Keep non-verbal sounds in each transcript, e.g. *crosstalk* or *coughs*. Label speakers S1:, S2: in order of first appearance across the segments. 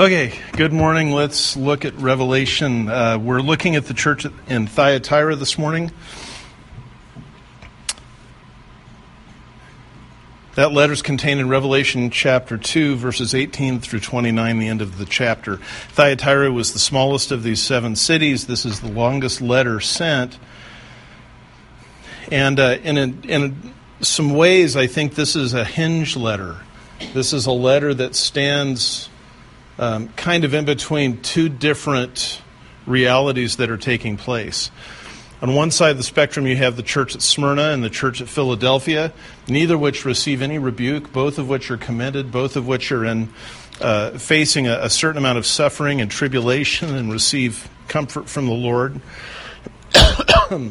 S1: Okay, good morning. Let's look at Revelation. Uh, we're looking at the church in Thyatira this morning. That letter is contained in Revelation chapter 2, verses 18 through 29, the end of the chapter. Thyatira was the smallest of these seven cities. This is the longest letter sent. And uh, in, a, in some ways, I think this is a hinge letter. This is a letter that stands um, kind of in between two different realities that are taking place. On one side of the spectrum, you have the church at Smyrna and the church at Philadelphia, neither which receive any rebuke, both of which are commended, both of which are in uh, facing a, a, certain amount of suffering and tribulation and receive comfort from the Lord. *coughs* I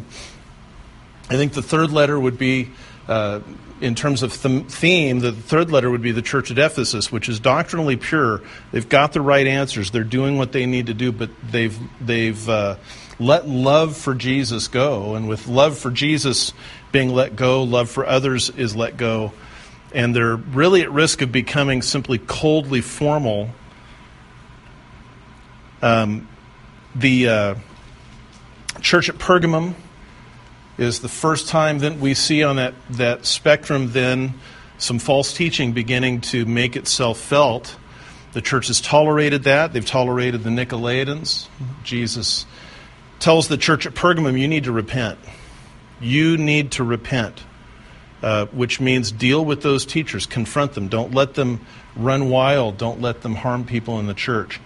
S1: think the third letter would be uh, in terms of theme, the third letter would be the church at Ephesus, which is doctrinally pure. They've got the right answers. They're doing what they need to do, but they've they've uh, let love for Jesus go, and with love for Jesus being let go, love for others is let go, and they're really at risk of becoming simply coldly formal. Um, the uh, church at Pergamum is the first time that we see on that, that spectrum then some false teaching beginning to make itself felt. The church has tolerated that. They've tolerated the Nicolaitans. Jesus tells the church at Pergamum, you need to repent. You need to repent, uh, which means deal with those teachers, confront them. Don't let them run wild. Don't let them harm people in the church.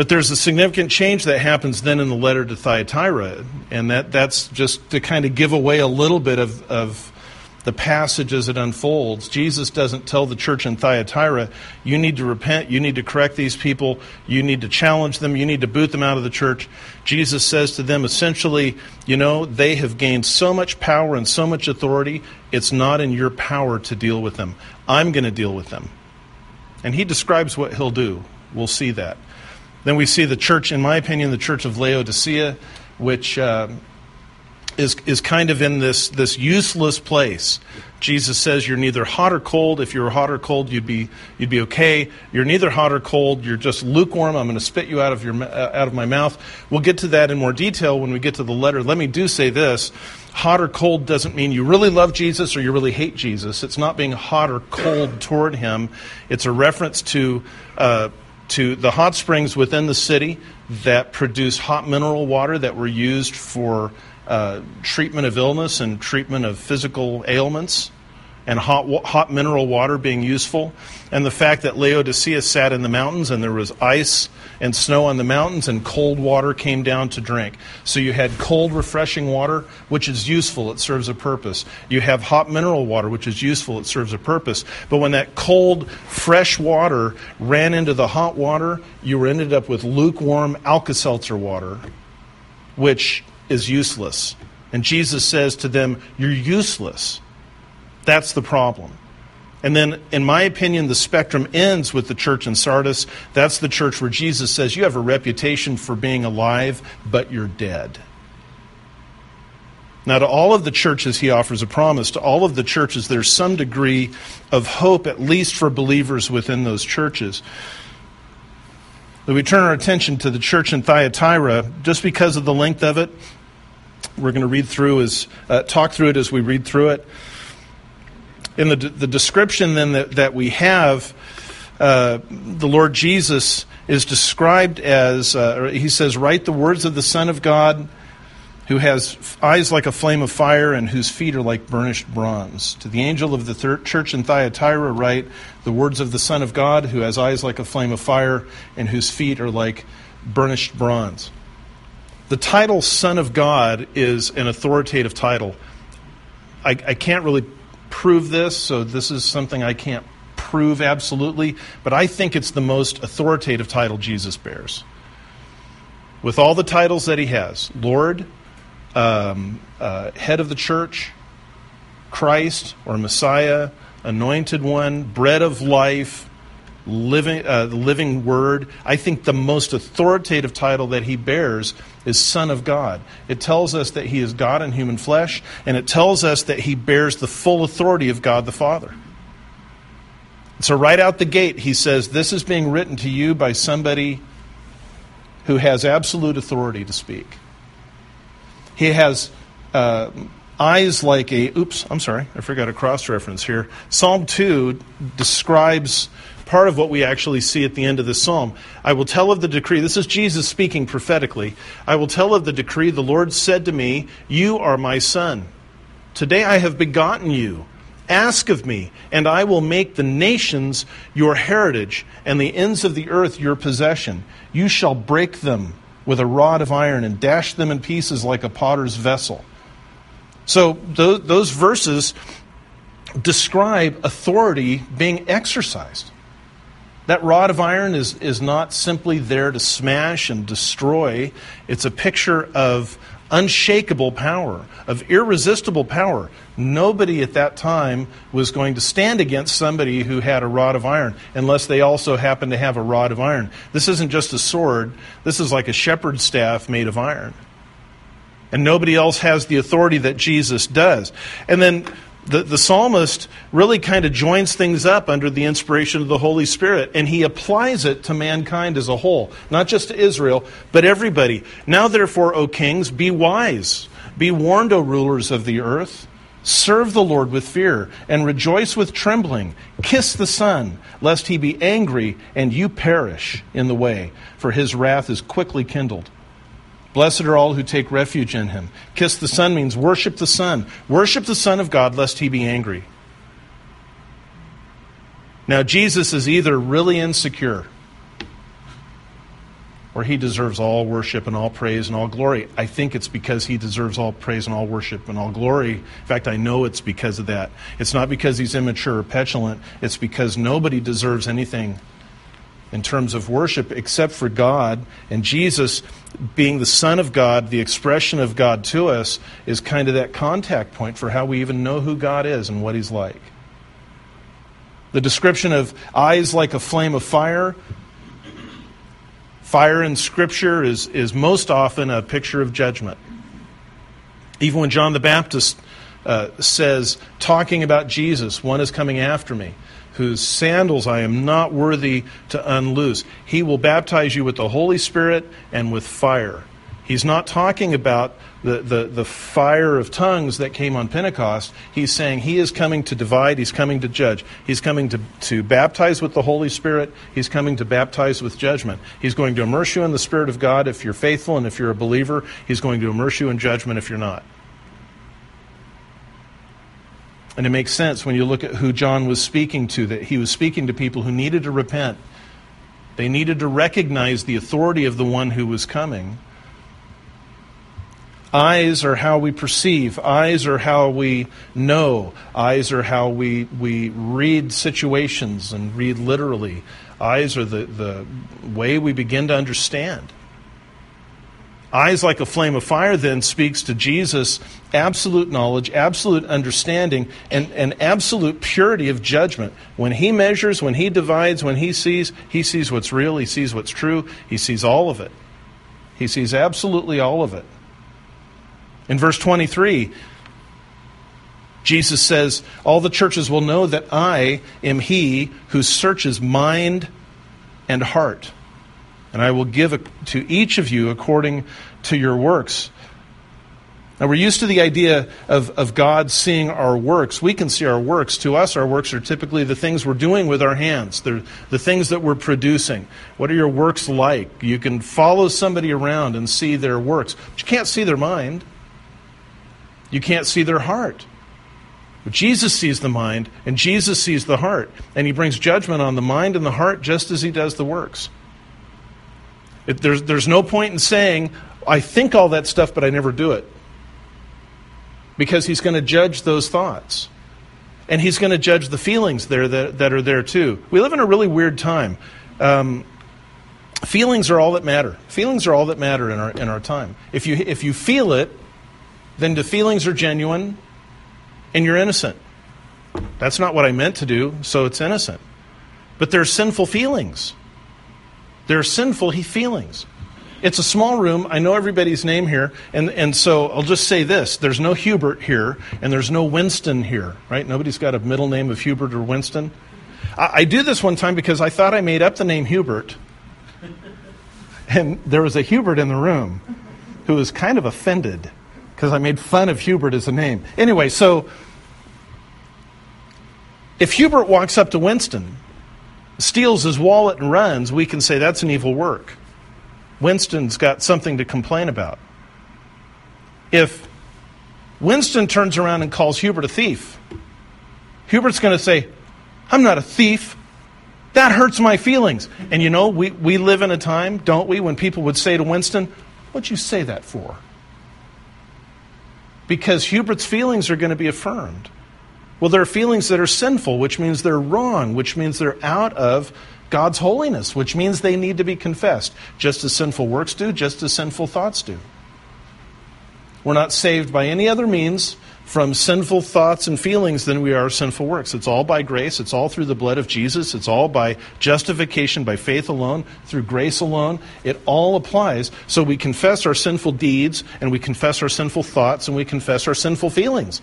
S1: But there's a significant change that happens then in the letter to Thyatira, and that, that's just to kind of give away a little bit of, of the passage as it unfolds. Jesus doesn't tell the church in Thyatira, you need to repent, you need to correct these people, you need to challenge them, you need to boot them out of the church. Jesus says to them essentially, you know, they have gained so much power and so much authority, it's not in your power to deal with them. I'm going to deal with them. And he describes what he'll do. We'll see that. Then we see the church, in my opinion, the church of Laodicea, which uh, is, is kind of in this, this useless place. Jesus says you're neither hot or cold. If you were hot or cold, you'd be, you'd be okay. You're neither hot or cold. You're just lukewarm. I'm going to spit you out of, your, uh, out of my mouth. We'll get to that in more detail when we get to the letter. Let me do say this hot or cold doesn't mean you really love Jesus or you really hate Jesus. It's not being hot or cold toward him. It's a reference to uh, to the hot springs within the city that produce hot mineral water that were used for uh, treatment of illness and treatment of physical ailments and hot, hot mineral water being useful, and the fact that Laodicea sat in the mountains and there was ice and snow on the mountains and cold water came down to drink. So you had cold, refreshing water, which is useful, it serves a purpose. You have hot mineral water, which is useful, it serves a purpose. But when that cold, fresh water ran into the hot water, you ended up with lukewarm Alka Seltzer water, which is useless. And Jesus says to them, You're useless. That's the problem. And then, in my opinion, the spectrum ends with the church in Sardis. That's the church where Jesus says, You have a reputation for being alive, but you're dead. Now, to all of the churches, he offers a promise. To all of the churches, there's some degree of hope, at least for believers within those churches. But we turn our attention to the church in Thyatira, just because of the length of it, we're going to read through as uh, talk through it as we read through it in the, the description then that, that we have, uh, the Lord Jesus is described as, uh, he says, Write the words of the Son of God, who has eyes like a flame of fire and whose feet are like burnished bronze. To the angel of the third church in Thyatira, write the words of the Son of God, who has eyes like a flame of fire and whose feet are like burnished bronze. The title Son of God is an authoritative title. I, I can't really prove this, so this is something I can't prove absolutely, but I think it's the most authoritative title Jesus bears. With all the titles that he has Lord, um, uh, head of the church, Christ or Messiah, anointed one, bread of life, living, uh, living word. I think the most authoritative title that he bears is Son of God. It tells us that he is God in human flesh, and it tells us that he bears the full authority of God the Father. So, right out the gate, he says, This is being written to you by somebody who has absolute authority to speak. He has uh, eyes like a. Oops, I'm sorry, I forgot a cross reference here. Psalm 2 describes part of what we actually see at the end of the psalm. I will tell of the decree. This is Jesus speaking prophetically. I will tell of the decree. The Lord said to me, You are my son. Today I have begotten you. Ask of me, and I will make the nations your heritage, and the ends of the earth your possession. You shall break them with a rod of iron and dash them in pieces like a potter's vessel. So, those, verses describe authority being exercised. That rod of iron is, is not simply there to smash and destroy, it's a picture of unshakable power, of irresistible power. Nobody at that time was going to stand against somebody who had a rod of iron unless they also happened to have a rod of iron. This isn't just a sword, this is like a shepherd's staff made of iron. And nobody else has the authority that Jesus does. And then the, the psalmist really kind of joins things up under the inspiration of the Holy Spirit, and he applies it to mankind as a whole, not just to Israel, but everybody. Now, therefore, O kings, be wise. Be warned, O rulers of the earth. Serve the Lord with fear, and rejoice with trembling. Kiss the Son, lest he be angry and you perish in the way, for his wrath is quickly kindled. Blessed are all who take refuge in him. Kiss the Son means worship the Son. Worship the Son of God, lest he be angry. Now, Jesus is either really insecure or he deserves all worship and all praise and all glory. I think it's because he deserves all praise and all worship and all glory. In fact, I know it's because of that. It's not because he's immature or petulant, it's because nobody deserves anything in terms of worship except for God. And Jesus, being the Son of God, the expression of God to us, is kind of that contact point for how we even know who God is and what He's like. The description of eyes like a flame of fire. Fire in Scripture is, is most often a picture of judgment. Even when John the Baptist uh, says, talking about Jesus, one is coming after me whose sandals I am not worthy to unloose. He will baptize you with the Holy Spirit and with fire. He's not talking about the, the, the fire of tongues that came on Pentecost. He's saying he is coming to divide, he's coming to judge. He's coming to, to baptize with the Holy Spirit, he's coming to baptize with judgment. He's going to immerse you in the Spirit of God if you're faithful and if you're a believer. He's going to immerse you in judgment if you're not. And it makes sense when you look at who John was speaking to, that he was speaking to people who needed to repent. They needed to recognize the authority of the one who was coming. Eyes are how we perceive. Eyes are how we know. Eyes are how we, we read situations and read literally. Eyes are the, the way we begin to understand. Eyes like a flame of fire then speaks to Jesus' absolute knowledge, absolute understanding, and, and absolute purity of judgment. When he measures, when he divides, when he sees, he sees what's real, he sees what's true, he sees all of it. He sees absolutely all of it. In verse 23, Jesus says, All the churches will know that I am he who searches mind and heart and I will give to each of you according to your works. Now, we're used to the idea of, of God seeing our works. We can see our works. To us, our works are typically the things we're doing with our hands, They're the things that we're producing. What are your works like? You can follow somebody around and see their works, but you can't see their mind. You can't see their heart. But Jesus sees the mind, and Jesus sees the heart, and he brings judgment on the mind and the heart just as he does the works. It, there's, there's no point in saying, I think all that stuff, but I never do it. Because he's going to judge those thoughts. And he's going to judge the feelings there that, that are there too. We live in a really weird time. Um, feelings are all that matter. Feelings are all that matter in our, in our time. If you, if you feel it, then the feelings are genuine and you're innocent. That's not what I meant to do, so it's innocent. But there's sinful feelings. There are sinful feelings. It's a small room. I know everybody's name here. And, and so I'll just say this there's no Hubert here, and there's no Winston here, right? Nobody's got a middle name of Hubert or Winston. I, I do this one time because I thought I made up the name Hubert. And there was a Hubert in the room who was kind of offended because I made fun of Hubert as a name. Anyway, so if Hubert walks up to Winston, steals his wallet, and runs, we can say that's an evil work. Winston's got something to complain about. If Winston turns around and calls Hubert a thief, Hubert's going to say, I'm not a thief. That hurts my feelings. And you know, we, we live in a time, don't we, when people would say to Winston, What'd you say that for? Because Hubert's feelings are going to be affirmed. Well, there are feelings that are sinful, which means they're wrong, which means they're out of God's holiness, which means they need to be confessed, just as sinful works do, just as sinful thoughts do. We're not saved by any other means from sinful thoughts and feelings than we are sinful works. It's all by grace. It's all through the blood of Jesus. It's all by justification, by faith alone, through grace alone. It all applies. So we confess our sinful deeds, and we confess our sinful thoughts, and we confess our sinful feelings.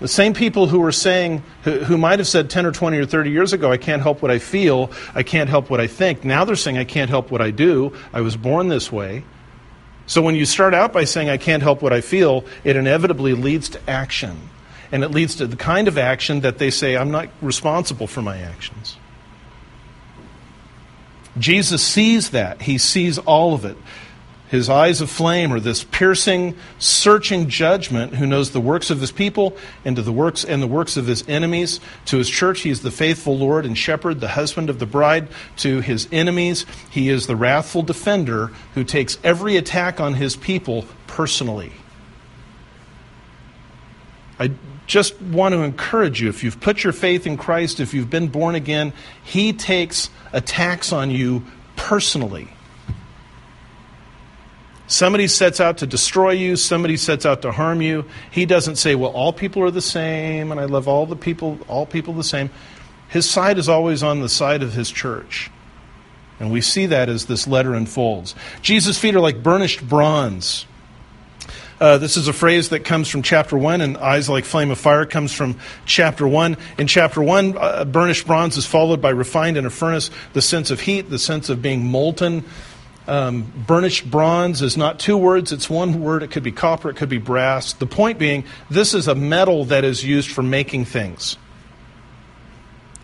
S1: The same people who were saying, who, who, might have said 10 or 20 or 30 years ago, I can't help what I feel, I can't help what I think, now they're saying, I can't help what I do, I was born this way. So when you start out by saying, I can't help what I feel, it inevitably leads to action. And it leads to the kind of action that they say, I'm not responsible for my actions. Jesus sees that. He sees all of it. His eyes of flame are this piercing, searching judgment who knows the works of his people and the works and the works of his enemies. To his church he is the faithful Lord and shepherd, the husband of the bride. To his enemies he is the wrathful defender who takes every attack on his people personally. I just want to encourage you if you've put your faith in Christ, if you've been born again, he takes attacks on you personally. Somebody sets out to destroy you, somebody sets out to harm you. He doesn't say, well, all people are the same, and I love all the people, all people the same. His side is always on the side of his church. And we see that as this letter unfolds. Jesus' feet are like burnished bronze. Uh, this is a phrase that comes from chapter 1, and eyes like flame of fire comes from chapter 1. In chapter 1, uh, burnished bronze is followed by refined in a furnace, the sense of heat, the sense of being molten, um, burnished bronze is not two words, it's one word. It could be copper, it could be brass. The point being, this is a metal that is used for making things.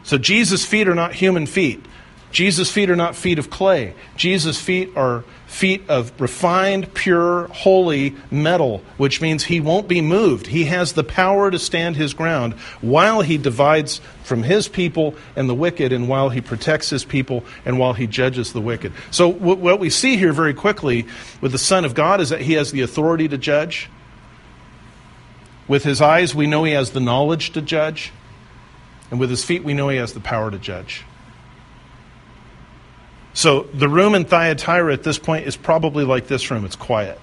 S1: So Jesus' feet are not human feet. Jesus' feet are not feet of clay. Jesus' feet are feet of refined, pure, holy metal, which means he won't be moved. He has the power to stand his ground while he divides from his people and the wicked, and while he protects his people and while he judges the wicked. So, what we see here very quickly with the Son of God is that he has the authority to judge. With his eyes, we know he has the knowledge to judge. And with his feet, we know he has the power to judge. So the room in Thyatira at this point is probably like this room it's quiet.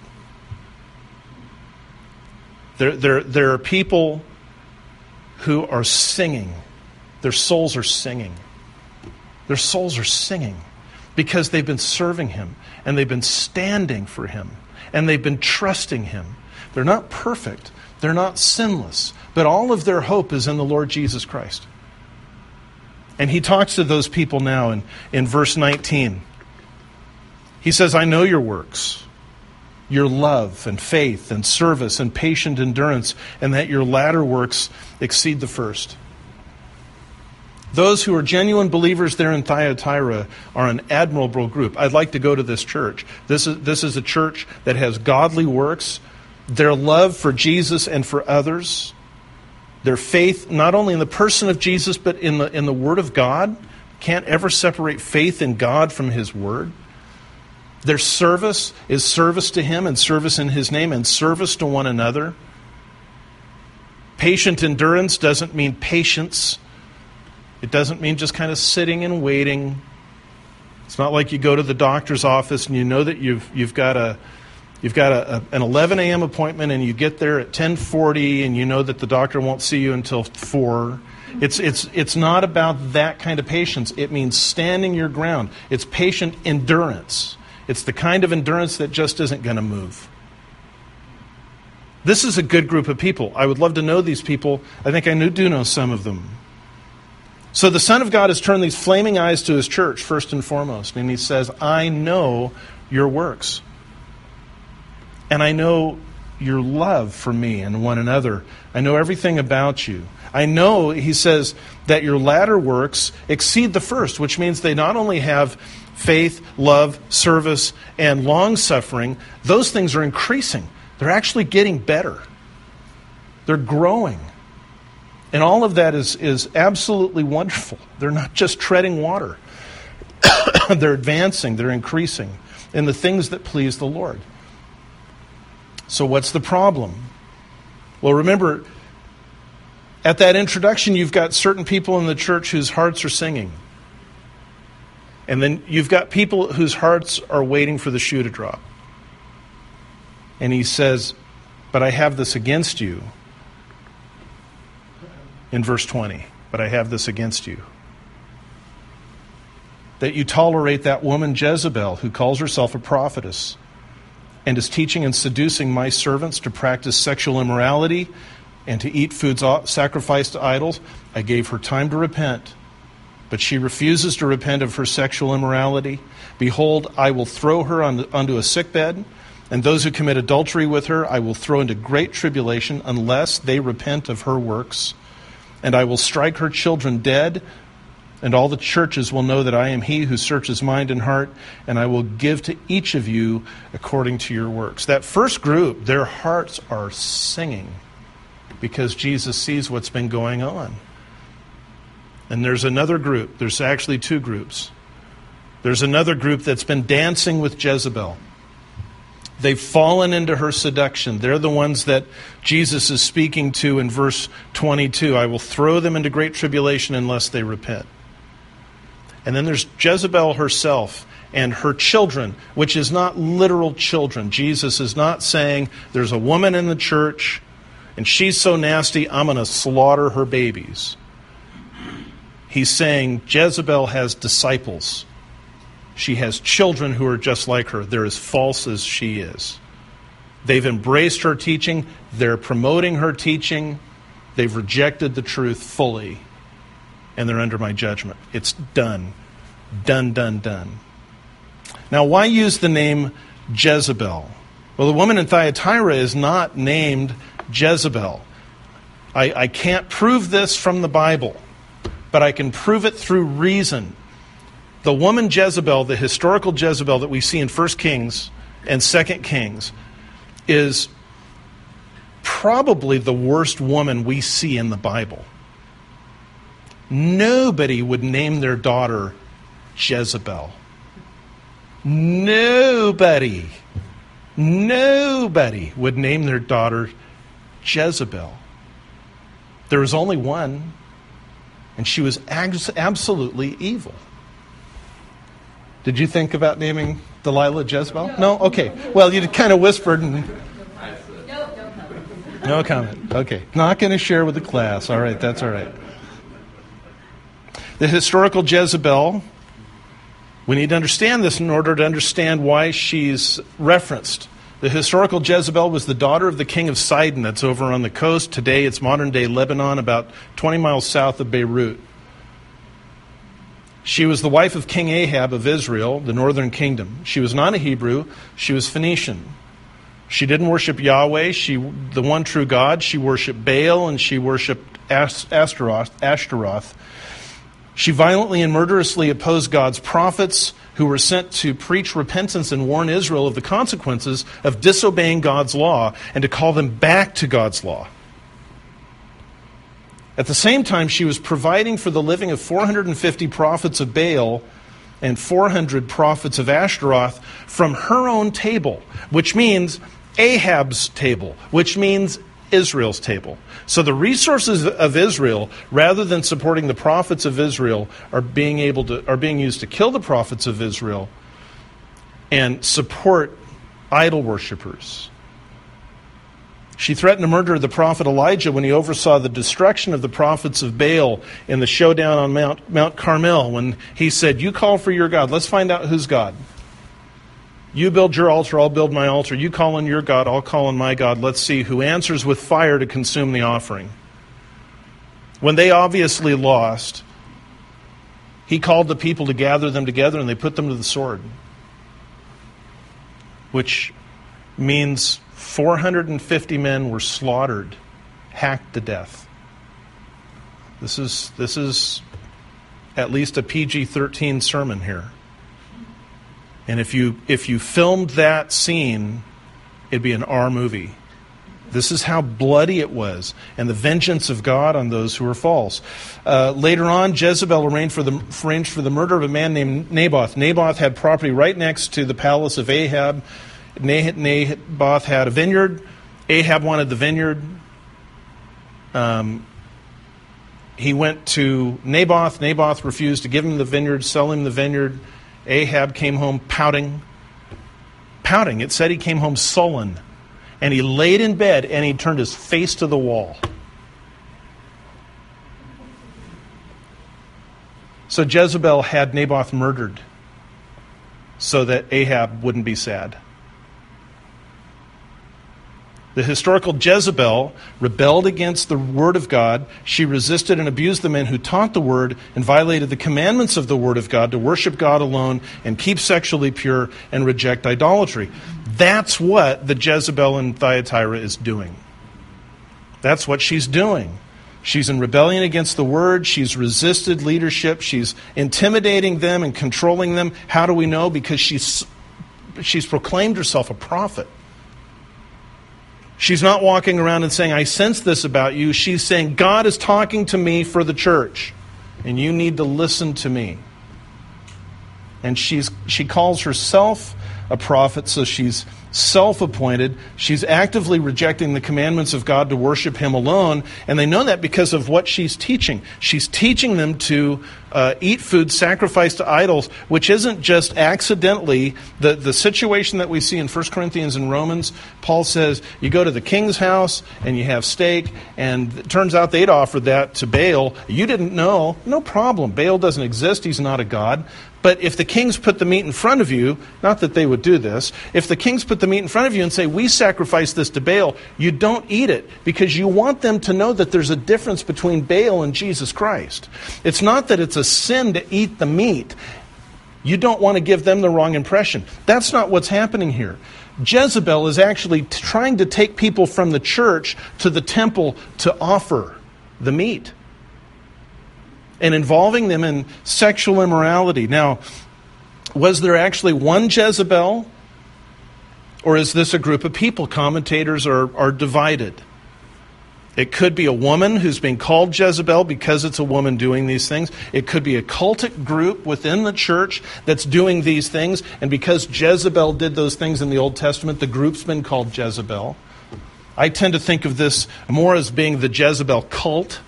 S1: There, there, there are people who are singing, their souls are singing. Their souls are singing because they've been serving Him and they've been standing for Him and they've been trusting Him. They're not perfect, they're not sinless, but all of their hope is in the Lord Jesus Christ. And he talks to those people now in, in verse 19. He says, I know your works, your love and faith and service and patient endurance, and that your latter works exceed the first. Those who are genuine believers there in Thyatira are an admirable group. I'd like to go to this church. This is, this is a church that has godly works, their love for Jesus and for others, their faith, not only in the person of Jesus, but in the, in the Word of God. Can't ever separate faith in God from His Word. Their service is service to Him and service in His name and service to one another. Patient endurance doesn't mean patience. It doesn't mean just kind of sitting and waiting. It's not like you go to the doctor's office and you know that you've, you've got a, You've got a, a, an 11 a.m. appointment and you get there at 10:40 and you know that the doctor won't see you until 4. It's, it's, it's not about that kind of patience. It means standing your ground. It's patient endurance. It's the kind of endurance that just isn't going to move. This is a good group of people. I would love to know these people. I think I do know some of them. So the Son of God has turned these flaming eyes to his church, first and foremost. And he says, I know your works. And I know your love for me and one another. I know everything about you. I know, he says, that your latter works exceed the first, which means they not only have faith, love, service, and long suffering, those things are increasing. They're actually getting better, they're growing. And all of that is, is absolutely wonderful. They're not just treading water, *coughs* they're advancing, they're increasing in the things that please the Lord. So, what's the problem? Well, remember, at that introduction, you've got certain people in the church whose hearts are singing. And then you've got people whose hearts are waiting for the shoe to drop. And he says, But I have this against you. In verse 20, but I have this against you. That you tolerate that woman Jezebel, who calls herself a prophetess, and is teaching and seducing my servants to practice sexual immorality and to eat foods sacrificed to idols. I gave her time to repent but she refuses to repent of her sexual immorality. Behold, I will throw her on the, onto a sickbed, and those who commit adultery with her I will throw into great tribulation unless they repent of her works. And I will strike her children dead, and all the churches will know that I am he who searches mind and heart, and I will give to each of you according to your works. That first group, their hearts are singing because Jesus sees what's been going on. And there's another group, there's actually two groups. There's another group that's been dancing with Jezebel. They've fallen into her seduction. They're the ones that Jesus is speaking to in verse 22. I will throw them into great tribulation unless they repent. And then there's Jezebel herself and her children, which is not literal children. Jesus is not saying there's a woman in the church and she's so nasty, I'm going to slaughter her babies. He's saying Jezebel has disciples. She has children who are just like her. They're as false as she is. They've embraced her teaching, they're promoting her teaching, they've rejected the truth fully, and they're under my judgment. It's done. Done, done, done. Now, why use the name Jezebel? Well, the woman in Thyatira is not named Jezebel. I, I can't prove this from the Bible but I can prove it through reason. The woman Jezebel, the historical Jezebel that we see in 1 Kings and 2 Kings, is probably the worst woman we see in the Bible. Nobody would name their daughter Jezebel. Nobody. Nobody would name their daughter Jezebel. There was only one and she was absolutely evil. Did you think about naming Delilah Jezebel? No? Okay. Well, you kind of whispered and. No comment. Okay. Not going to share with the class. All right, that's all right. The historical Jezebel, we need to understand this in order to understand why she's referenced. The historical Jezebel was the daughter of the king of Sidon, that's over on the coast. Today it's modern day Lebanon, about 20 miles south of Beirut. She was the wife of King Ahab of Israel, the northern kingdom. She was not a Hebrew, she was Phoenician. She didn't worship Yahweh, she, the one true God. She worshiped Baal and she worshiped Ashtaroth. Ashtaroth. She violently and murderously opposed God's prophets who were sent to preach repentance and warn Israel of the consequences of disobeying God's law and to call them back to God's law. At the same time, she was providing for the living of 450 prophets of Baal and 400 prophets of Ashtaroth from her own table, which means Ahab's table, which means Israel's table. So the resources of Israel, rather than supporting the prophets of Israel, are being able to are being used to kill the prophets of Israel and support idol worshippers. She threatened to murder the prophet Elijah when he oversaw the destruction of the prophets of Baal in the showdown on Mount, Mount Carmel when he said, You call for your God. Let's find out who's God. You build your altar, I'll build my altar. You call on your God, I'll call on my God. Let's see who answers with fire to consume the offering. When they obviously lost, he called the people to gather them together and they put them to the sword, which means 450 men were slaughtered, hacked to death. This is, this is at least a PG 13 sermon here. And if you, if you filmed that scene, it'd be an R movie. This is how bloody it was, and the vengeance of God on those who were false. Uh, later on, Jezebel arranged for, the, arranged for the murder of a man named Naboth. Naboth had property right next to the palace of Ahab. Naboth had a vineyard. Ahab wanted the vineyard. Um, he went to Naboth. Naboth refused to give him the vineyard, sell him the vineyard. Ahab came home pouting. Pouting. It said he came home sullen. And he laid in bed and he turned his face to the wall. So Jezebel had Naboth murdered so that Ahab wouldn't be sad. The historical Jezebel rebelled against the Word of God. She resisted and abused the men who taught the Word and violated the commandments of the Word of God to worship God alone and keep sexually pure and reject idolatry. That's what the Jezebel in Thyatira is doing. That's what she's doing. She's in rebellion against the word. She's resisted leadership. She's intimidating them and controlling them. How do we know? Because she's, she's proclaimed herself a prophet. She's not walking around and saying, I sense this about you. She's saying, God is talking to me for the church, and you need to listen to me. And she's, she calls herself a prophet, so she's self appointed. She's actively rejecting the commandments of God to worship Him alone, and they know that because of what she's teaching. She's teaching them to uh, eat food sacrificed to idols, which isn't just accidentally the, the situation that we see in 1 Corinthians and Romans. Paul says you go to the king's house and you have steak, and it turns out they'd offered that to Baal. You didn't know, no problem. Baal doesn't exist, he's not a god. But if the kings put the meat in front of you, not that they would do this, if the kings put the meat in front of you and say, We sacrifice this to Baal, you don't eat it because you want them to know that there's a difference between Baal and Jesus Christ. It's not that it's a sin to eat the meat. You don't want to give them the wrong impression. That's not what's happening here. Jezebel is actually trying to take people from the church to the temple to offer the meat and involving them in sexual immorality. Now, was there actually one Jezebel? Or is this a group of people? Commentators are, are divided. It could be a woman who's being called Jezebel because it's a woman doing these things. It could be a cultic group within the church that's doing these things. And because Jezebel did those things in the Old Testament, the group's been called Jezebel. I tend to think of this more as being the Jezebel cult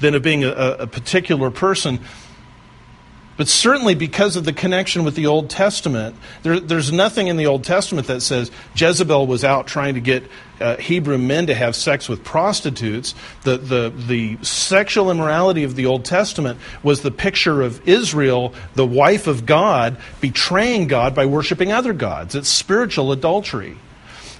S1: than of being a, a particular person. But certainly because of the connection with the Old Testament, there, there's nothing in the Old Testament that says Jezebel was out trying to get uh, Hebrew men to have sex with prostitutes. The, the, the sexual immorality of the Old Testament was the picture of Israel, the wife of God, betraying God by worshiping other gods. It's spiritual adultery.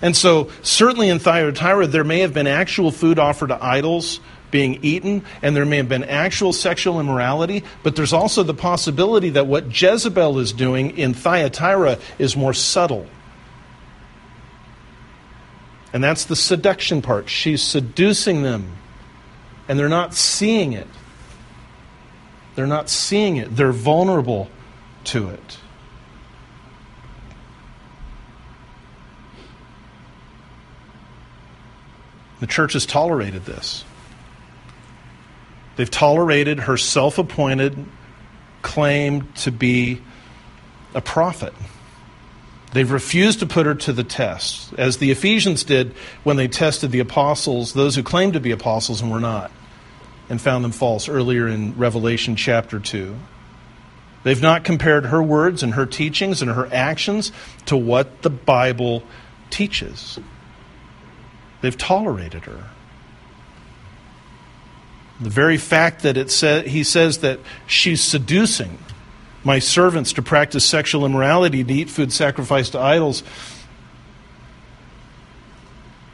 S1: And so, certainly in Thyatira, there may have been actual food offered to idols being eaten, and there may have been actual sexual immorality, but there's also the possibility that what Jezebel is doing in Thyatira is more subtle. And that's the seduction part. She's seducing them, and they're not seeing it. They're not seeing it, they're vulnerable to it. The church has tolerated this. They've tolerated her self appointed claim to be a prophet. They've refused to put her to the test, as the Ephesians did when they tested the apostles, those who claimed to be apostles and were not, and found them false earlier in Revelation chapter 2. They've not compared her words and her teachings and her actions to what the Bible teaches. They've tolerated her. The very fact that it sa- he says that she's seducing my servants to practice sexual immorality, to eat food sacrificed to idols,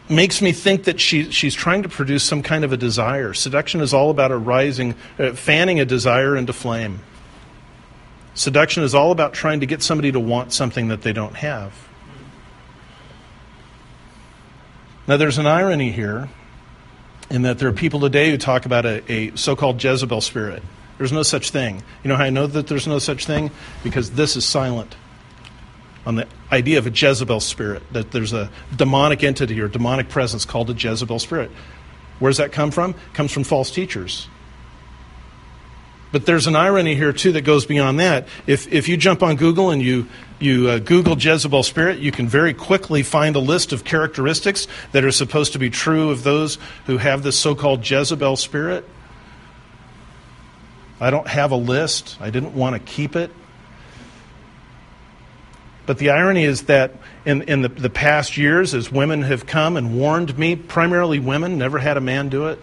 S1: makes me think that she, she's trying to produce some kind of a desire. Seduction is all about a rising, uh, fanning a desire into flame. Seduction is all about trying to get somebody to want something that they don't have. Now, there's an irony here in that there are people today who talk about a, a so called Jezebel spirit. There's no such thing. You know how I know that there's no such thing? Because this is silent on the idea of a Jezebel spirit, that there's a demonic entity or demonic presence called a Jezebel spirit. Where does that come from? It comes from false teachers. But there's an irony here, too, that goes beyond that. If, if you jump on Google and you, you uh, Google Jezebel spirit, you can very quickly find a list of characteristics that are supposed to be true of those who have this so called Jezebel spirit. I don't have a list, I didn't want to keep it. But the irony is that in, in the, the past years, as women have come and warned me, primarily women, never had a man do it,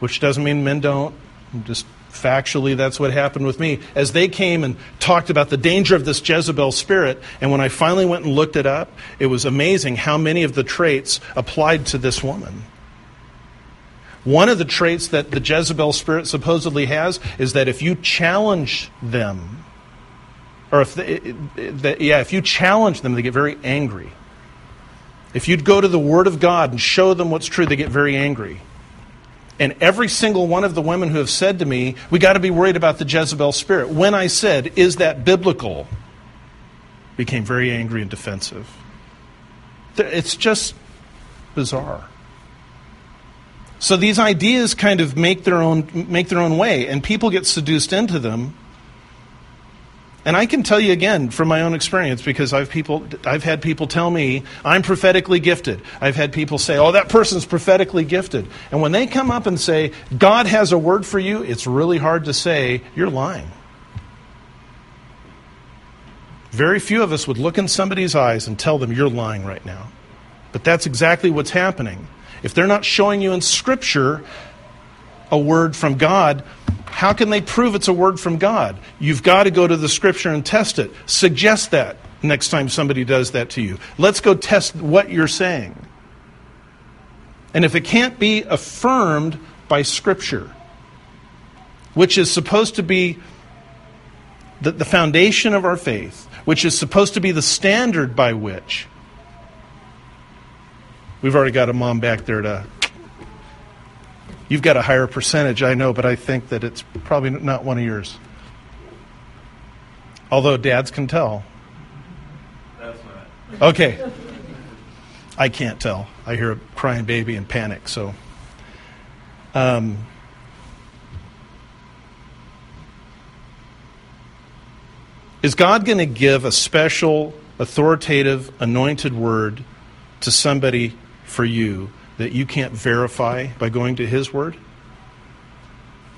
S1: which doesn't mean men don't. Just factually, that's what happened with me. As they came and talked about the danger of this Jezebel spirit, and when I finally went and looked it up, it was amazing how many of the traits applied to this woman. One of the traits that the Jezebel spirit supposedly has is that if you challenge them, or if they, yeah, if you challenge them, they get very angry. If you'd go to the Word of God and show them what's true, they get very angry. And every single one of the women who have said to me, we got to be worried about the Jezebel spirit. When I said, is that biblical? Became very angry and defensive. It's just bizarre. So these ideas kind of make their own make their own way, and people get seduced into them and I can tell you again from my own experience because I've people I've had people tell me I'm prophetically gifted. I've had people say, "Oh, that person's prophetically gifted." And when they come up and say, "God has a word for you," it's really hard to say, "You're lying." Very few of us would look in somebody's eyes and tell them, "You're lying right now." But that's exactly what's happening. If they're not showing you in scripture a word from God, how can they prove it's a word from God? You've got to go to the scripture and test it. Suggest that next time somebody does that to you. Let's go test what you're saying. And if it can't be affirmed by scripture, which is supposed to be the, the foundation of our faith, which is supposed to be the standard by which we've already got a mom back there to You've got a higher percentage, I know, but I think that it's probably not one of yours. Although dads can tell. That's not. Okay. I can't tell. I hear a crying baby and panic, so. Um, is God going to give a special, authoritative, anointed word to somebody for you that you can't verify by going to His Word?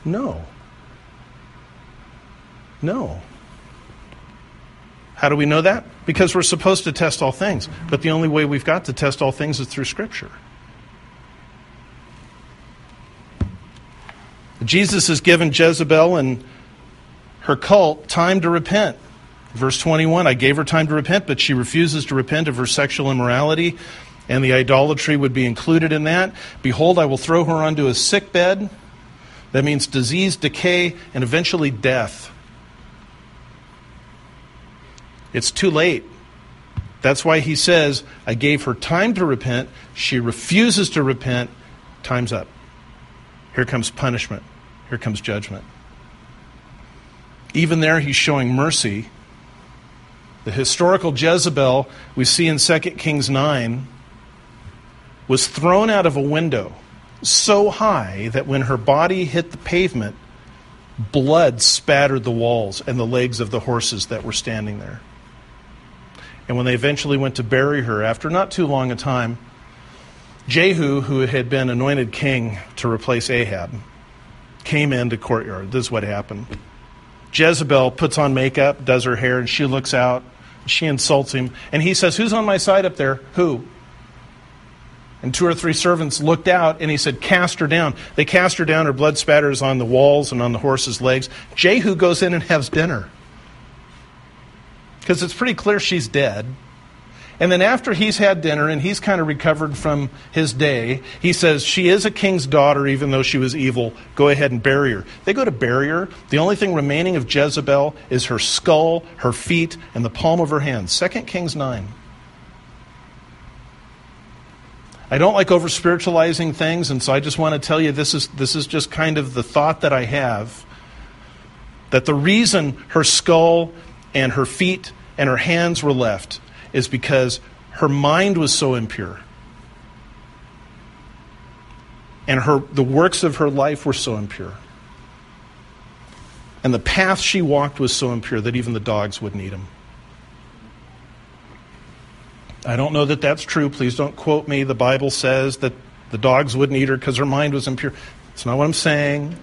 S1: No. No. How do we know that? Because we're supposed to test all things. But the only way we've got to test all things is through Scripture. Jesus has given Jezebel and her cult time to repent. Verse 21 I gave her time to repent, but she refuses to repent of her sexual immorality and the idolatry would be included in that. Behold, I will throw her onto a sick bed. That means disease, decay, and eventually death. It's too late. That's why he says, I gave her time to repent. She refuses to repent. Time's up. Here comes punishment. Here comes judgment. Even there, he's showing mercy. The historical Jezebel we see in 2 Kings 9 was thrown out of a window so high that when her body hit the pavement, blood spattered the walls and the legs of the horses that were standing there. And when they eventually went to bury her, after not too long a time, Jehu, who had been anointed king to replace Ahab, came into courtyard. This is what happened. Jezebel puts on makeup, does her hair, and she looks out. She insults him. And he says, Who's on my side up there? Who? And two or three servants looked out, and he said, Cast her down. They cast her down. Her blood spatters on the walls and on the horse's legs. Jehu goes in and has dinner. Because it's pretty clear she's dead. And then after he's had dinner and he's kind of recovered from his day, he says, She is a king's daughter, even though she was evil. Go ahead and bury her. They go to bury her. The only thing remaining of Jezebel is her skull, her feet, and the palm of her hand. 2 Kings 9. I don't like over spiritualizing things, and so I just want to tell you this is, this is just kind of the thought that I have that the reason her skull and her feet and her hands were left is because her mind was so impure. And her, the works of her life were so impure. And the path she walked was so impure that even the dogs wouldn't eat him. I don't know that that's true. Please don't quote me. The Bible says that the dogs wouldn't eat her because her mind was impure. That's not what I'm saying.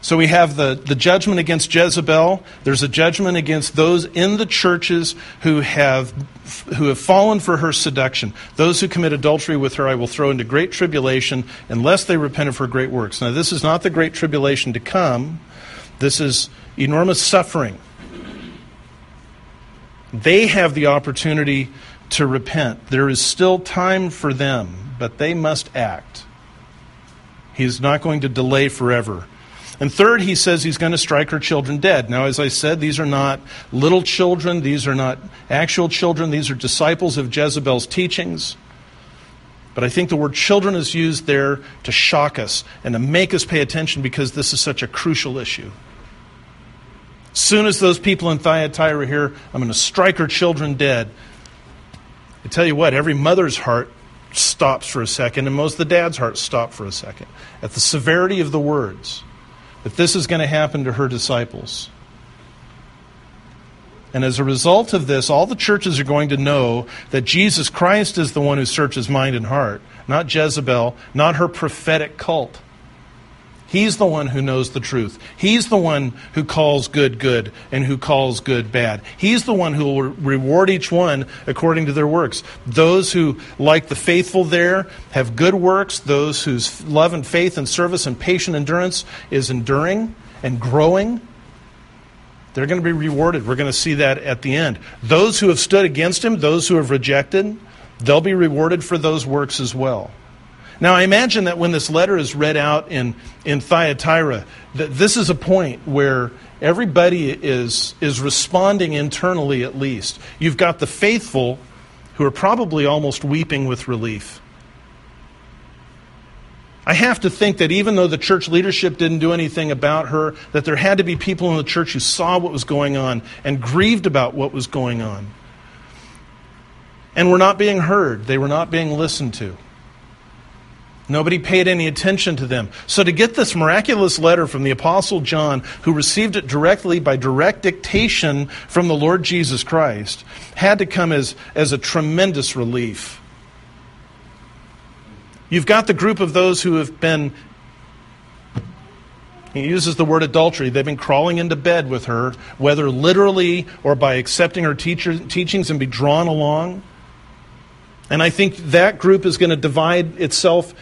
S1: So we have the, the judgment against Jezebel. There's a judgment against those in the churches who have, who have fallen for her seduction. Those who commit adultery with her I will throw into great tribulation unless they repent of her great works. Now, this is not the great tribulation to come, this is enormous suffering they have the opportunity to repent. There is still time for them, but they must act. He's not going to delay forever. And third, he says he's going to strike her children dead. Now, as I said, these are not little children, these are not actual children, these are disciples of Jezebel's teachings. But I think the word children is used there to shock us and to make us pay attention because this is such a crucial issue soon as those people in Thyatira hear, I'm going to strike her children dead, I tell you what, every mother's heart stops for a second, and most of the dad's hearts stop for a second at the severity of the words that this is going to happen to her disciples. And as a result of this, all the churches are going to know that Jesus Christ is the one who searches mind and heart, not Jezebel, not her prophetic cult. He's the one who knows the truth. He's the one who calls good good and who calls good bad. He's the one who will reward each one according to their works. Those who, like the faithful there, have good works, those whose love and faith and service and patient endurance is enduring and growing, they're going to be rewarded. We're going to see that at the end. Those who have stood against him, those who have rejected, they'll be rewarded for those works as well. Now, I imagine that when this letter is read out in, in Thyatira, that this is a point where everybody is, is responding internally at least. You've got the faithful who are probably almost weeping with relief. I have to think that even though the church leadership didn't do anything about her, that there had to be people in the church who saw what was going on and grieved about what was going on. And were not being heard, they were not being listened to. Nobody paid any attention to them. So, to get this miraculous letter from the Apostle John, who received it directly by direct dictation from the Lord Jesus Christ, had to come as, as a tremendous relief. You've got the group of those who have been, he uses the word adultery, they've been crawling into bed with her, whether literally or by accepting her teacher, teachings and be drawn along. And I think that group is going to divide itself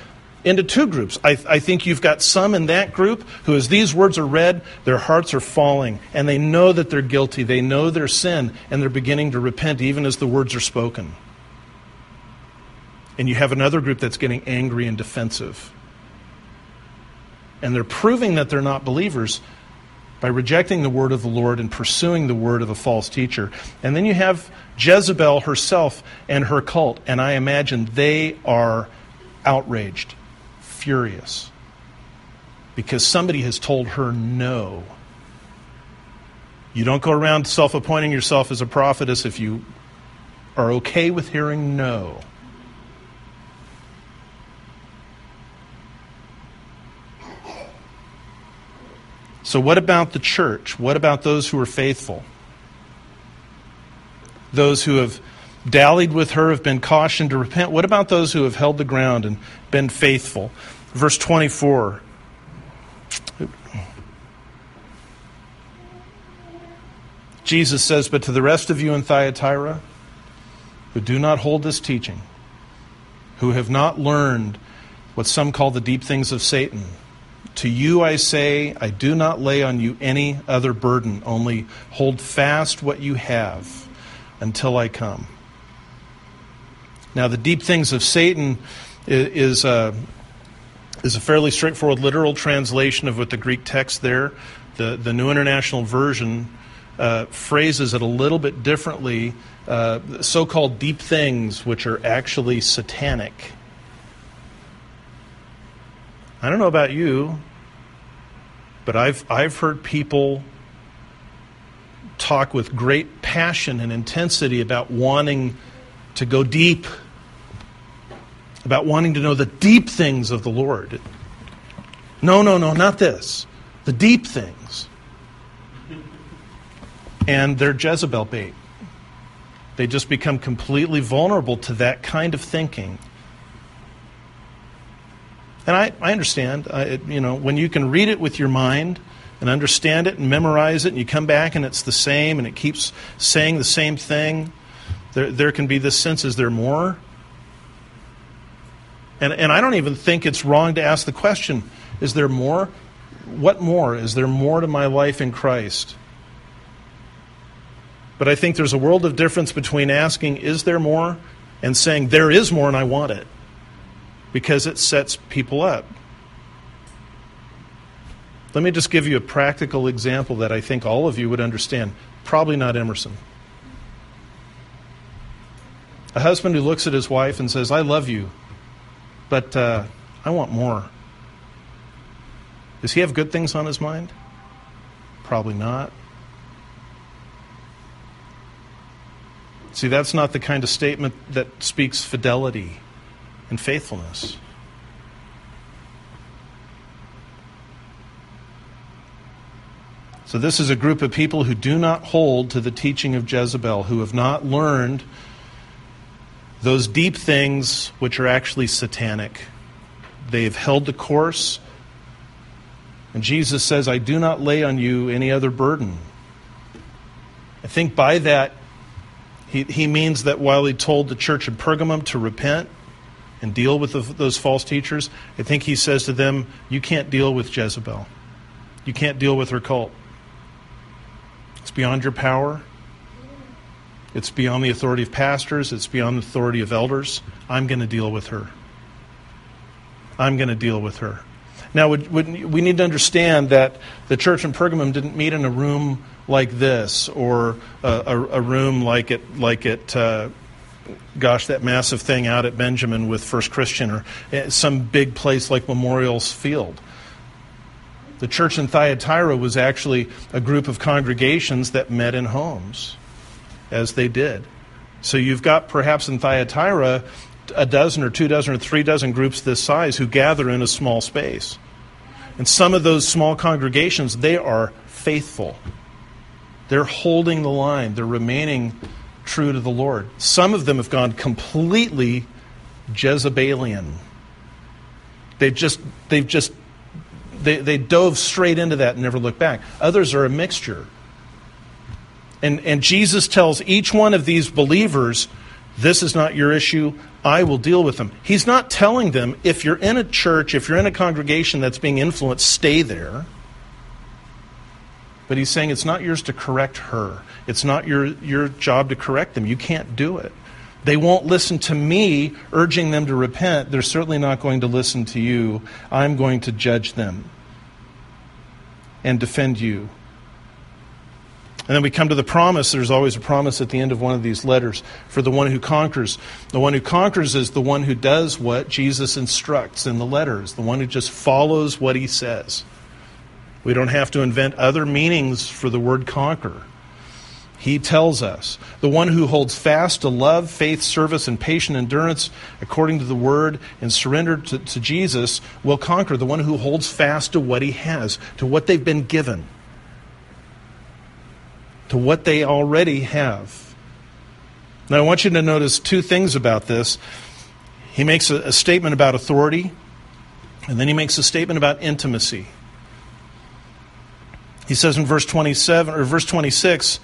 S1: into two groups. I, I, think you've got some in that group who, as these words are read, their hearts are falling and they know that they're guilty. They know their sin and they're beginning to repent even as the words are spoken. And you have another group that's getting angry and defensive. And they're proving that they're not believers by rejecting the word of the Lord and pursuing the word of a false teacher. And then you have Jezebel herself and her cult. And I imagine they are outraged furious because somebody has told her no. You don't go around self appointing yourself as a prophetess if you are okay with hearing no. So, what about the church? What about those who are faithful? Those who have dallied with her, have been cautioned to repent. What about those who have held the ground and been faithful? Verse 24. Jesus says, But to the rest of you in Thyatira, who do not hold this teaching, who have not learned what some call the deep things of Satan. To you I say, I do not lay on you any other burden, only hold fast what you have until I come. Now, the deep things of Satan is a, is a fairly straightforward literal translation of what the Greek text there, the, the New International Version, uh, phrases it a little bit differently. Uh, so called deep things, which are actually satanic. I don't know about you, but I've, I've heard people talk with great passion and intensity about wanting to go deep, about wanting to know the deep things of the Lord. No, no, no, not this. The deep things. And they're Jezebel bait. They just become completely vulnerable to that kind of thinking. And I, I understand, I, you know, when you can read it with your mind and understand it and memorize it, and you come back and it's the same and it keeps saying the same thing, there, there can be this sense is there more? And, and I don't even think it's wrong to ask the question is there more? What more? Is there more to my life in Christ? But I think there's a world of difference between asking, is there more? and saying, there is more and I want it because it sets people up. Let me just give you a practical example that I think all of you would understand. Probably not Emerson. A husband who looks at his wife and says, I love you, but uh, I want more. Does he have good things on his mind? Probably not. See, that's not the kind of statement that speaks fidelity and faithfulness. So, this is a group of people who do not hold to the teaching of Jezebel, who have not learned those deep things which are actually satanic. They have held the course. And Jesus says, I do not lay on you any other burden. I think by that, he, he means that while he told the church in Pergamum to repent, and deal with the, those false teachers, I think he says to them, You can't deal with Jezebel. You can't deal with her cult. It's beyond your power. It's beyond the authority of pastors. It's beyond the authority of elders. I'm going to deal with her. I'm going to deal with her. Now, we need to understand that the church in Pergamum didn't meet in a room like this or a room like it, like it uh, gosh, that massive thing out at Benjamin with First Christian or eh, some big place like Memorial's Field. The church in Thyatira was actually a group of congregations that met in homes, as they did. So you've got perhaps in Thyatira a dozen or two dozen or three dozen groups this size who gather in a small space. And some of those small congregations, they are faithful. They're holding the line, they're remaining true to the Lord. Some of them have gone completely Jezebelian. They've just, they've just, they, they dove straight into that and never looked back. Others are a mixture. And, and Jesus tells each one of these believers, this is not your issue. I will deal with them. He's not telling them if you're in a church, if you're in a congregation that's being influenced, stay there. But he's saying it's not yours to correct her. It's not your, your job to correct them. You can't do it. They won't listen to me urging them to repent. They're certainly not going to listen to you. I'm going to judge them and defend you. And then we come to the promise. There's always a promise at the end of one of these letters for the one who conquers. The one who conquers is the one who does what Jesus instructs in the letters, the one who just follows what he says. We don't have to invent other meanings for the word conquer. He tells us the one who holds fast to love, faith, service, and patient endurance according to the word and surrender to, to, Jesus will conquer. The one who holds fast to what he has, to what they've been given, to what they already have. Now, I want you to notice two things about this. He makes a, a statement about authority, and then he makes a statement about intimacy. He says in verse 27 or verse 26,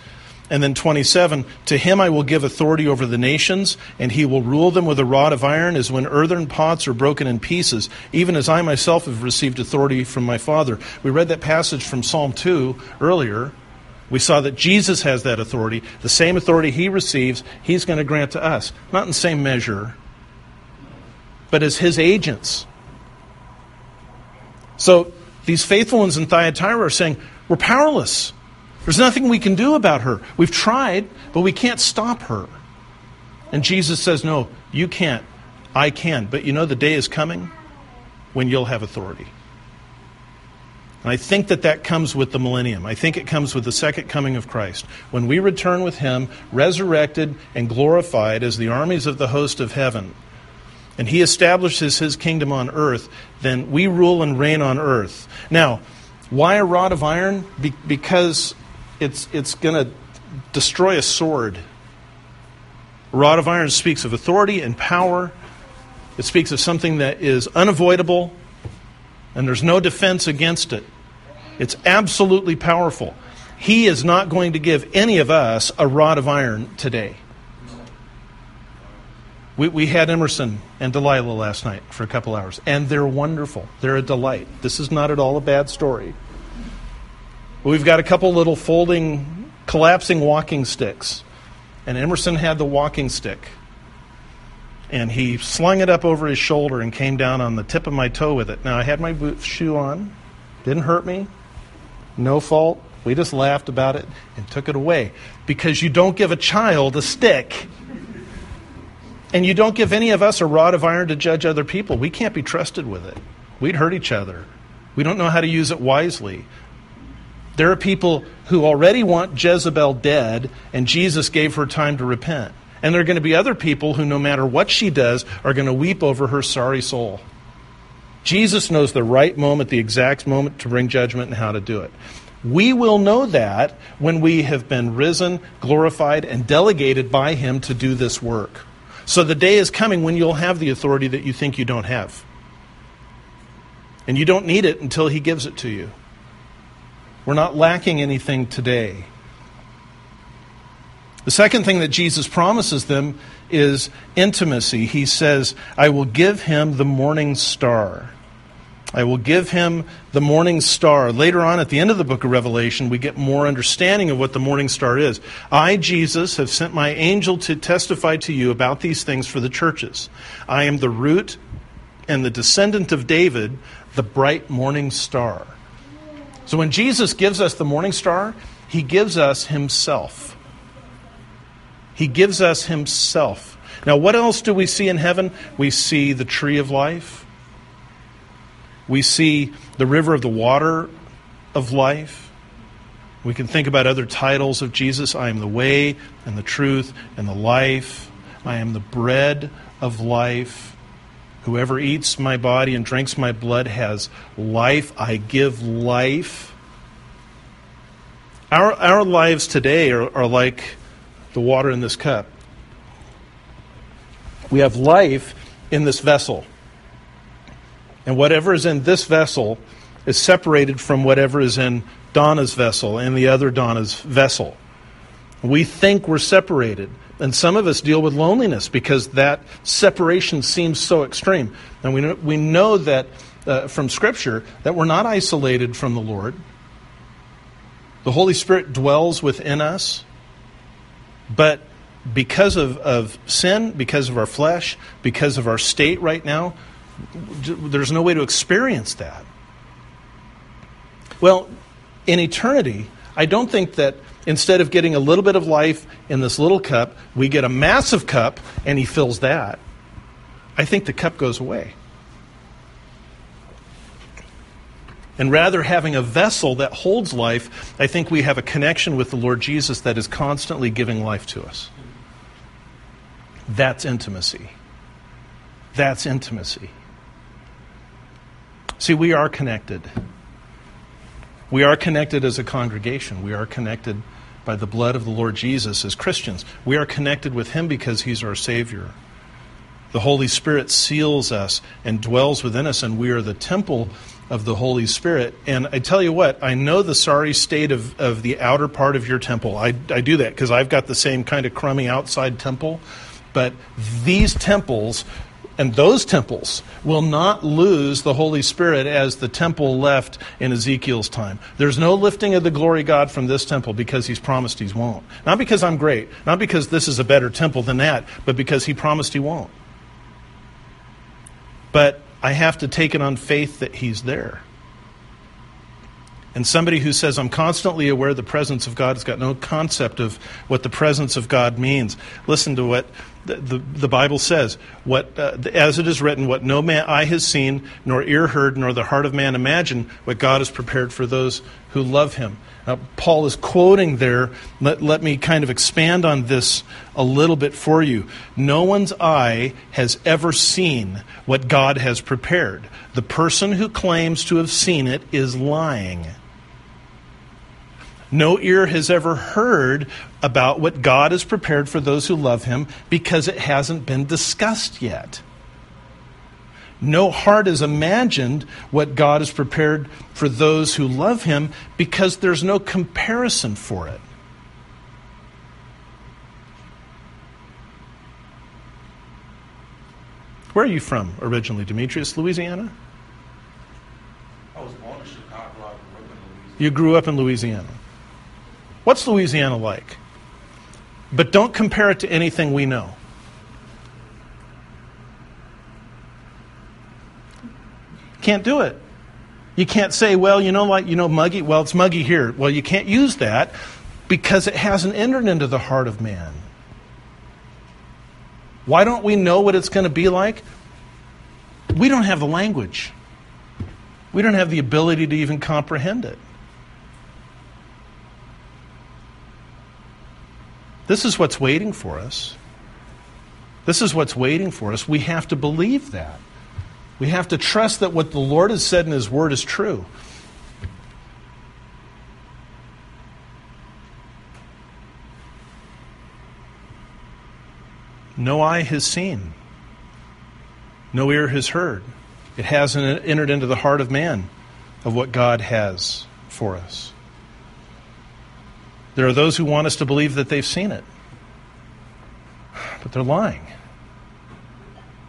S1: And then 27, to him I will give authority over the nations, and he will rule them with a rod of iron, as when earthen pots are broken in pieces, even as I myself have received authority from my Father. We read that passage from Psalm 2 earlier. We saw that Jesus has that authority. The same authority he receives, he's going to grant to us. Not in the same measure, but as his agents. So these faithful ones in Thyatira are saying, We're powerless. There's nothing we can do about her. We've tried, but we can't stop her. And Jesus says, No, you can't. I can. But you know, the day is coming when you'll have authority. And I think that that comes with the millennium. I think it comes with the second coming of Christ. When we return with Him, resurrected and glorified as the armies of the host of heaven, and He establishes His kingdom on earth, then we rule and reign on earth. Now, why a rod of iron? Be- because it's, it's going to destroy a sword. A rod of iron speaks of authority and power. It speaks of something that is unavoidable, and there's no defense against it. It's absolutely powerful. He is not going to give any of us a rod of iron today. We, we had Emerson and Delilah last night for a couple hours, and they're wonderful. They're a delight. This is not at all a bad story. We've got a couple little folding, collapsing walking sticks. And Emerson had the walking stick. And he slung it up over his shoulder and came down on the tip of my toe with it. Now, I had my boot shoe on, didn't hurt me, no fault. We just laughed about it and took it away. Because you don't give a child a stick. And you don't give any of us a rod of iron to judge other people. We can't be trusted with it. We'd hurt each other. We don't know how to use it wisely. There are people who already want Jezebel dead, and Jesus gave her time to repent. And there are going to be other people who, no matter what she does, are going to weep over her sorry soul. Jesus knows the right moment, the exact moment to bring judgment and how to do it. We will know that when we have been risen, glorified, and delegated by Him to do this work. So the day is coming when you'll have the authority that you think you don't have. And you don't need it until He gives it to you. We're not lacking anything today. The second thing that Jesus promises them is intimacy. He says, I will give him the morning star. I will give him the morning star. Later on, at the end of the book of Revelation, we get more understanding of what the morning star is. I, Jesus, have sent my angel to testify to you about these things for the churches. I am the root and the descendant of David, the bright morning star. So when Jesus gives us the morning star, he gives us himself. He gives us himself. Now, what else do we see in heaven? We see the tree of life. We see the river of the water of life. We can think about other titles of Jesus. I am the way and the truth and the life. I am the bread of life. Whoever eats my body and drinks my blood has life. I give life. Our, our lives today are, are like the water in this cup. We have life in this vessel. And whatever is in this vessel is separated from whatever is in Donna's vessel and the other Donna's vessel. We think we're separated. And some of us deal with loneliness because that separation seems so extreme. And we know, we know that uh, from Scripture that we're not isolated from the Lord. The Holy Spirit dwells within us. But because of, of sin, because of our flesh, because of our state right now, there's no way to experience that. Well, in eternity, I don't think that instead of getting a little bit of life in this little cup, we get a massive cup and he fills that. I think the cup goes away. And rather having a vessel that holds life, I think we have a connection with the Lord Jesus that is constantly giving life to us. That's intimacy. That's intimacy. See, we are connected. We are connected as a congregation. We are connected by the blood of the Lord Jesus as Christians. We are connected with Him because He's our Savior. The Holy Spirit seals us and dwells within us, and we are the temple of the Holy Spirit. And I tell you what, I know the sorry state of, of the outer part of your temple. I, I do that because I've got the same kind of crummy outside temple. But these temples and those temples will not lose the Holy Spirit as the temple left in Ezekiel's time. There's no lifting of the glory God from this temple because he's promised he won't. Not because I'm great, not because this is a better temple than that, but because he promised he won't. But I have to take it on faith that he's there. And somebody who says, I'm constantly aware of the presence of God has got no concept of what the presence of God means. Listen to what the, the, the Bible says. What, uh, as it is written, what no man eye has seen, nor ear heard, nor the heart of man imagined, what God has prepared for those who love him. Paul is quoting there. Let, let me kind of expand on this a little bit for you. No one's eye has ever seen what God has prepared. The person who claims to have seen it is lying. No ear has ever heard about what God has prepared for those who love Him because it hasn't been discussed yet. No heart has imagined what God has prepared for those who love Him because there's no comparison for it. Where are you from originally, Demetrius? Louisiana?
S2: I was born in Chicago. I grew up in Louisiana.
S1: You grew up in Louisiana. What's Louisiana like? But don't compare it to anything we know. Can't do it. You can't say, well, you know, like, you know, muggy, well, it's muggy here. Well, you can't use that because it hasn't entered into the heart of man. Why don't we know what it's going to be like? We don't have the language. We don't have the ability to even comprehend it. This is what's waiting for us. This is what's waiting for us. We have to believe that. We have to trust that what the Lord has said in His Word is true. No eye has seen, no ear has heard. It hasn't entered into the heart of man of what God has for us. There are those who want us to believe that they've seen it, but they're lying.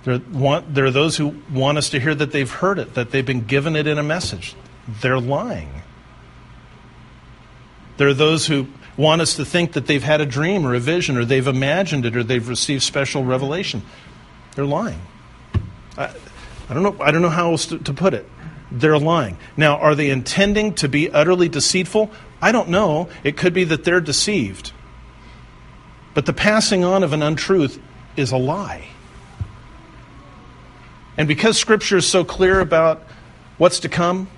S1: There, want, there are those who want us to hear that they've heard it, that they've been given it in a message. They're lying. There are those who want us to think that they've had a dream or a vision or they've imagined it or they've received special revelation. They're lying. I, I don't know, I don't know how else to, to put it. They're lying. Now, are they intending to be utterly deceitful? I don't know. It could be that they're deceived. But the passing on of an untruth is a lie. And because Scripture is so clear about what's to come,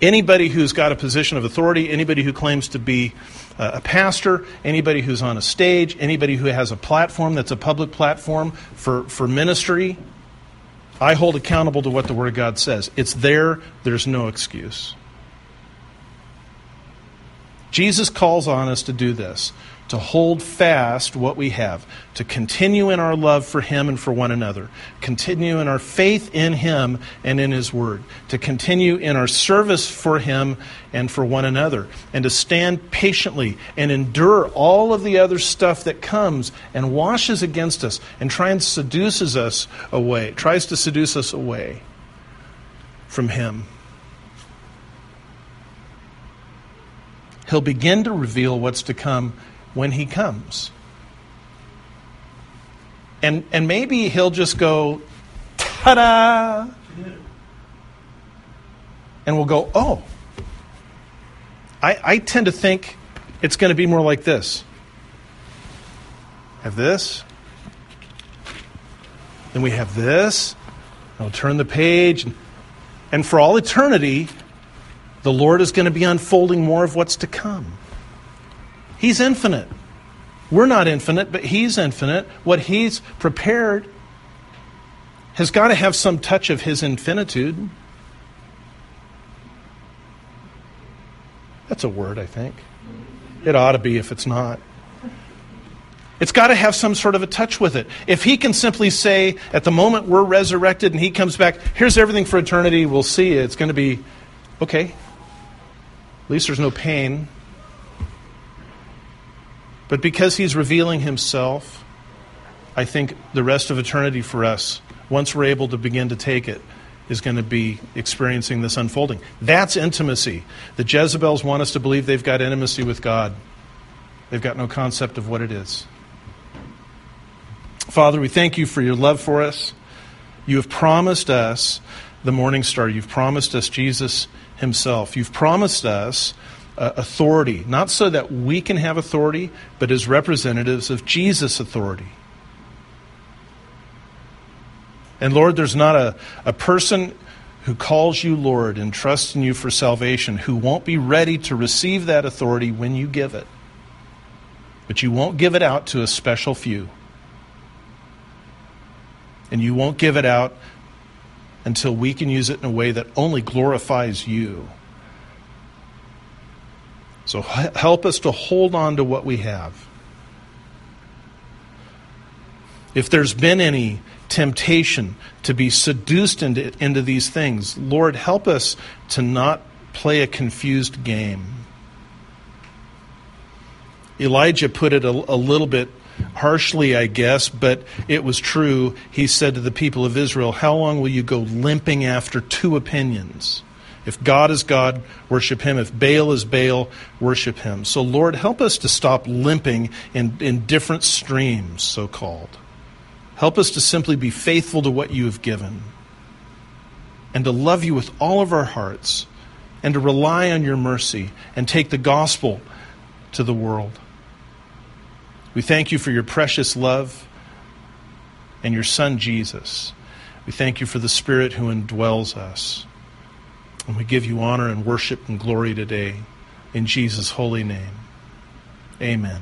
S1: anybody who's got a position of authority, anybody who claims to be uh, a pastor, anybody who's on a stage, anybody who has a platform that's a public platform for, for ministry, I hold accountable to what the Word of God says. It's there, there's no excuse. Jesus calls on us to do this to hold fast what we have, to continue in our love for Him and for one another, continue in our faith in Him and in His Word, to continue in our service for Him and for one another, and to stand patiently and endure all of the other stuff that comes and washes against us and tries and seduces us away, tries to seduce us away from Him. He'll begin to reveal what's to come when he comes. And, and maybe he'll just go, ta da! And we'll go, oh. I, I tend to think it's going to be more like this have this, then we have this, we'll turn the page, and for all eternity, the Lord is going to be unfolding more of what's to come. He's infinite. We're not infinite, but He's infinite. What He's prepared has got to have some touch of His infinitude. That's a word, I think. It ought to be if it's not. It's got to have some sort of a touch with it. If he can simply say, at the moment we're resurrected and he comes back, here's everything for eternity, we'll see It's going to be okay. At least there's no pain. But because he's revealing himself, I think the rest of eternity for us, once we're able to begin to take it, is going to be experiencing this unfolding. That's intimacy. The Jezebels want us to believe they've got intimacy with God. They've got no concept of what it is. Father, we thank you for your love for us. You have promised us the morning star. You've promised us Jesus himself. You've promised us uh, authority, not so that we can have authority, but as representatives of Jesus' authority. And Lord, there's not a, a person who calls you Lord and trusts in you for salvation who won't be ready to receive that authority when you give it. But you won't give it out to a special few and you won't give it out until we can use it in a way that only glorifies you. So help us to hold on to what we have. If there's been any temptation to be seduced into, into these things, Lord, help us to not play a confused game. Elijah put it a, a little bit harshly, I guess, but it was true. He said to the people of Israel, How long will you go limping after two opinions? If God is God, worship Him. If Baal is Baal, worship Him. So, Lord, help us to stop limping in, in different streams, so called. Help us to simply be faithful to what you have given and to love you with all of our hearts and to rely on your mercy and take the gospel to the world. We thank you for your precious love and your Son, Jesus. We thank you for the Spirit who indwells us. And we give you honor and worship and glory today in Jesus' holy name. Amen.